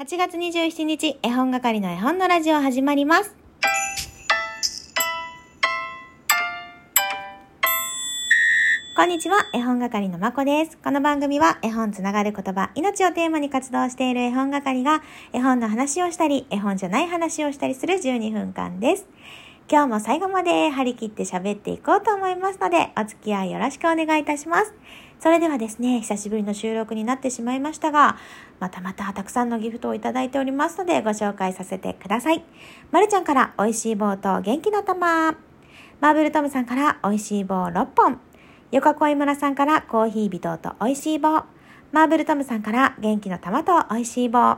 8月27日、絵本係の絵本のラジオ始まります。こんにちは、絵本係のまこです。この番組は絵本つながる言葉、命をテーマに活動している絵本係が絵本の話をしたり、絵本じゃない話をしたりする12分間です。今日も最後まで張り切って喋っていこうと思いますので、お付き合いよろしくお願いいたします。それではですね、久しぶりの収録になってしまいましたが、またまたたくさんのギフトをいただいておりますので、ご紹介させてください。まるちゃんから美味しい棒と元気の玉。マーブルトムさんから美味しい棒6本。よかこい村さんからコーヒー微糖と美味しい棒。マーブルトムさんから元気の玉と美味しい棒。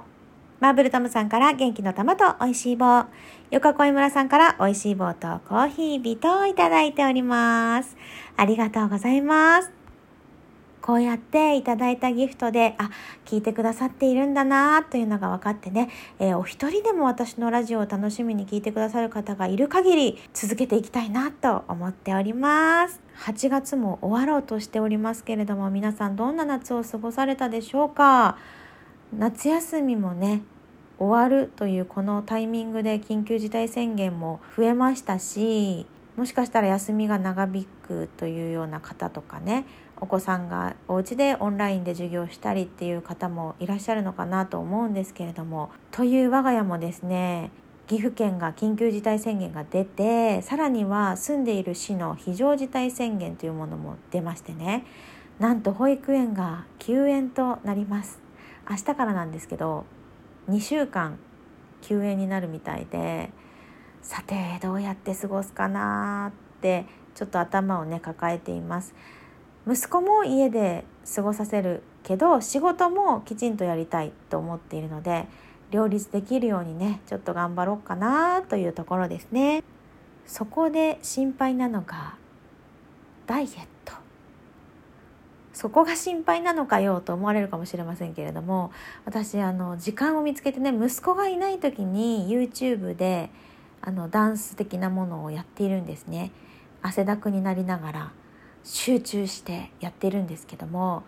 マーブルトムさんから元気の玉と美味しい棒。よかこい村さんから美味しい棒とコーヒー微糖をいただいております。ありがとうございます。こうやっていただいたギフトで、あ、聞いてくださっているんだなというのが分かってね、えー、お一人でも私のラジオを楽しみに聞いてくださる方がいる限り続けていきたいなと思っております。8月も終わろうとしておりますけれども、皆さんどんな夏を過ごされたでしょうか？夏休みもね、終わるというこのタイミングで緊急事態宣言も増えましたし、もしかしたら休みが長引くというような方とかねお子さんがお家でオンラインで授業したりっていう方もいらっしゃるのかなと思うんですけれどもという我が家もですね岐阜県が緊急事態宣言が出てさらには住んでいる市の非常事態宣言というものも出ましてねなんと保育園が休園となります。明日からなんですけど2週間休園になるみたいでさてどうやって過ごすかなってちょっと頭をね抱えています。息子も家で過ごさせるけど仕事もきちんとやりたいと思っているので両立できるようにねちょっと頑張ろうかなというところですね。そこで心配なのがダイエット。そこが心配なのかよと思われるかもしれませんけれども私あの時間を見つけてね息子がいない時に YouTube であのダンス的なものをやっているんですね。汗だくになりながら。集中してやってるんですけども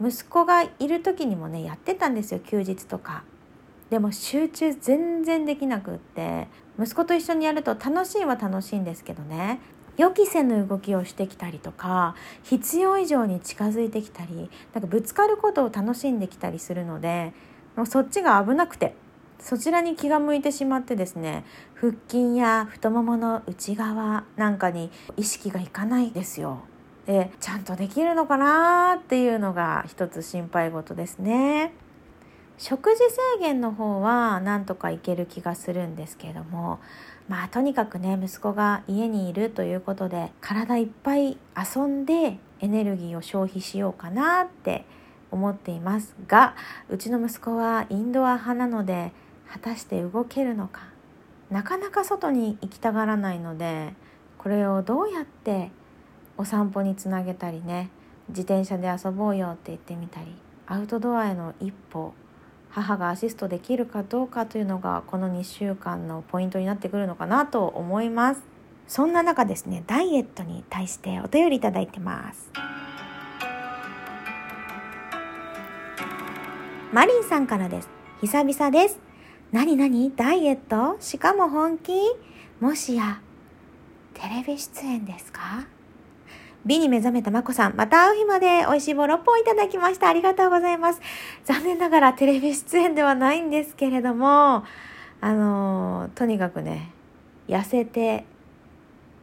息子がいる時にもねやってたんですよ休日とかでも集中全然できなくって息子と一緒にやると楽しいは楽しいんですけどね予期せぬ動きをしてきたりとか必要以上に近づいてきたりなんかぶつかることを楽しんできたりするのでもうそっちが危なくてそちらに気が向いてしまってですね腹筋や太ももの内側なんかに意識がいかないですよ。でちゃんとできるのかなっていうのが一つ心配事ですね。食事制限の方はなんとかいける気がするんですけれどもまあとにかくね息子が家にいるということで体いっぱい遊んでエネルギーを消費しようかなって思っていますがうちの息子はインドア派なので果たして動けるのかなかなか外に行きたがらないのでこれをどうやってお散歩につなげたりね。自転車で遊ぼうよって言ってみたり。アウトドアへの一歩。母がアシストできるかどうかというのがこの2週間のポイントになってくるのかなと思います。そんな中ですねダイエットに対してお便りいただいてます。マリンさんからです。久々です。何何？ダイエット？しかも本気？もしや、テレビ出演ですか？美に目覚めたまこさん、また会う日まで美味しい棒6本いただきました。ありがとうございます。残念ながらテレビ出演ではないんですけれども、あのー、とにかくね、痩せて、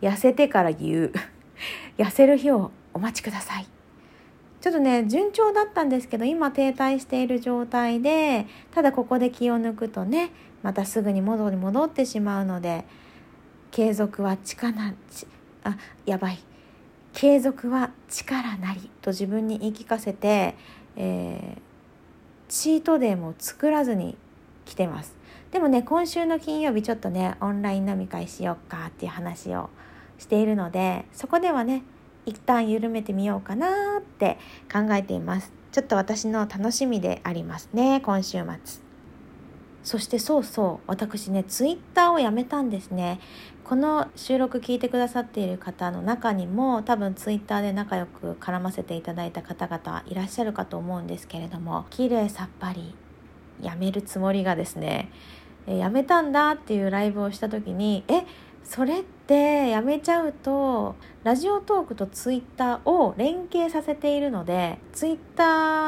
痩せてから言う。痩せる日をお待ちください。ちょっとね順調だったんですけど今停滞している状態でただここで気を抜くとねまたすぐに元に戻ってしまうので継続は力なあやばい継続は力なりと自分に言い聞かせて、えー、チートデーも作らずに来てます。でもね今週の金曜日ちょっとねオンライン飲み会しようかっていう話をしているのでそこではね一旦緩めてみようかなって考えています。ちょっと私の楽しみでありますね今週末。そしてそうそう私ねツイッターをやめたんですね。この収録聞いてくださっている方の中にも多分ツイッターで仲良く絡ませていただいた方々いらっしゃるかと思うんですけれども綺麗さっぱりやめるつもりがですね、やめたんだっていうライブをした時にえっそれってやめちゃうとラジオトークとツイッターを連携させているのでツイッタ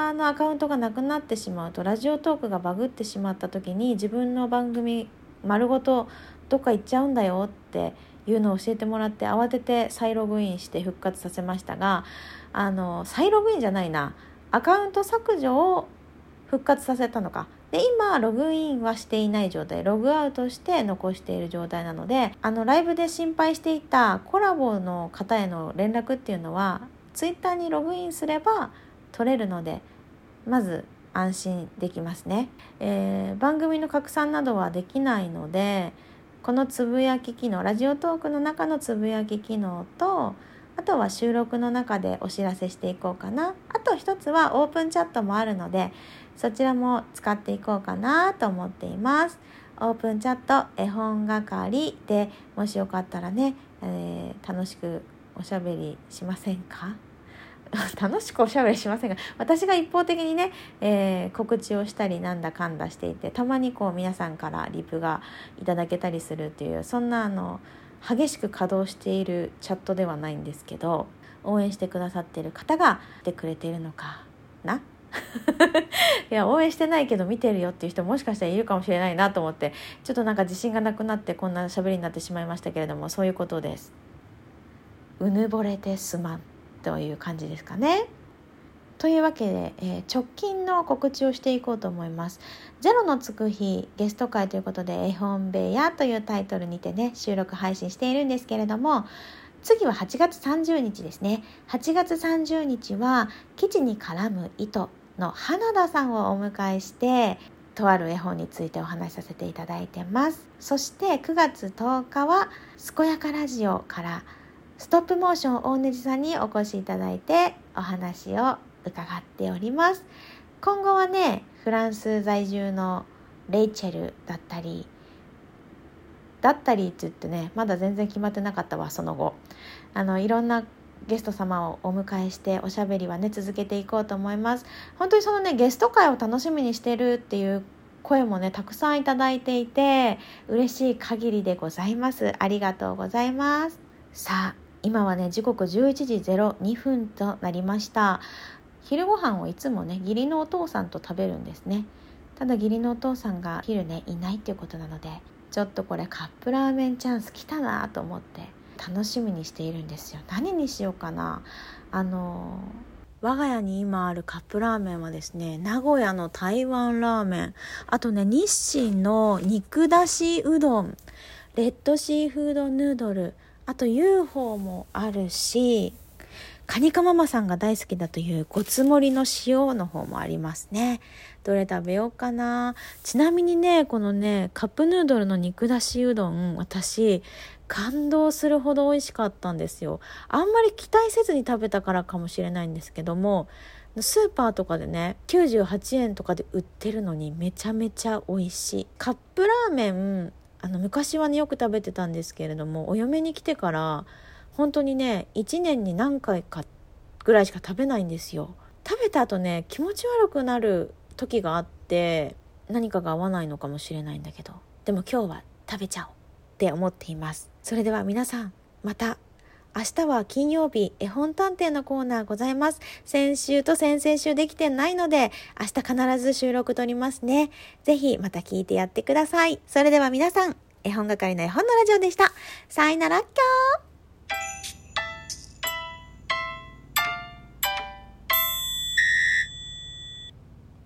ーのアカウントがなくなってしまうとラジオトークがバグってしまった時に自分の番組丸ごとどっか行っちゃうんだよっていうのを教えてもらって慌てて再ログインして復活させましたがあの再ログインじゃないな。アカウント削除を復活させたのか。で今ログインはしていない状態ログアウトして残している状態なのであのライブで心配していたコラボの方への連絡っていうのはツイッターにログインすれば取れるのでまず安心できますね、えー、番組の拡散などはできないのでこのつぶやき機能ラジオトークの中のつぶやき機能とあとは収録の中でお知らせしていこうかなあと一つはオープンチャットもあるのでそちらも使っていこうかなと思っています。オープンチャット絵本係でもしよかったらね、えー、楽しくおしゃべりしませんか？楽しくおしゃべりしませんが私が一方的にね、えー、告知をしたりなんだかんだしていてたまにこう皆さんからリプがいただけたりするっていうそんなあの激しく稼働しているチャットではないんですけど応援してくださってる方が来てくれているのかな？いや応援してないけど見てるよっていう人もしかしたらいるかもしれないなと思ってちょっとなんか自信がなくなってこんな喋りになってしまいましたけれどもそういうことです。うぬぼれてすまんという感じですかね。というわけで、えー、直近の告知をしていこうと思います。ゼロのつく日ゲスト会ということで絵本部屋というタイトルにてね収録配信しているんですけれども次は8月30日ですね。8月30日は基地に絡む糸の花田さんをお迎えしてとある絵本についてお話しさせていただいてますそして9月10日は「健やかラジオ」からストップモーション大根地さんにお越しいただいてお話を伺っております。今後はねフランス在住のレイチェルだったりだったりって言ってねまだ全然決まってなかったわその後。あのいろんなゲスト様をお迎えしておしゃべりはね続けていこうと思います。本当にそのねゲスト会を楽しみにしてるっていう声もねたくさんいただいていて嬉しい限りでございます。ありがとうございます。さあ今はね時刻11時02分となりました。昼ご飯をいつもね義理のお父さんと食べるんですね。ただ義理のお父さんが昼ねいないっていうことなのでちょっとこれカップラーメンチャンス来たなと思って楽しみにしているんですよ。何にしようかな。あの我が家に今あるカップラーメンはですね名古屋の台湾ラーメン。あとね日清の肉だしうどん。レッドシーフードヌードル。あと UFO もあるしカニカママさんが大好きだというごつ盛りの塩の方もありますね。どれ食べようかな。ちなみにね、このね、カップヌードルの肉だしうどん、私、感動するほど美味しかったんですよ。あんまり期待せずに食べたからかもしれないんですけども、スーパーとかでね、98円とかで売ってるのにめちゃめちゃ美味しい。カップラーメン、あの昔はね、よく食べてたんですけれども、お嫁に来てから、本当にね、1年に何回かぐらいしか食べないんですよ。食べた後ね、気持ち悪くなる時があって、何かが合わないのかもしれないんだけど、でも今日は食べちゃおう。って思っています。それでは皆さんまた。明日は金曜日絵本探偵のコーナーございます。先週と先々週できてないので明日必ず収録撮りますね。ぜひまた聞いてやってください。それでは皆さん絵本係の絵本のラジオでした。さいならっきょー。Thank you.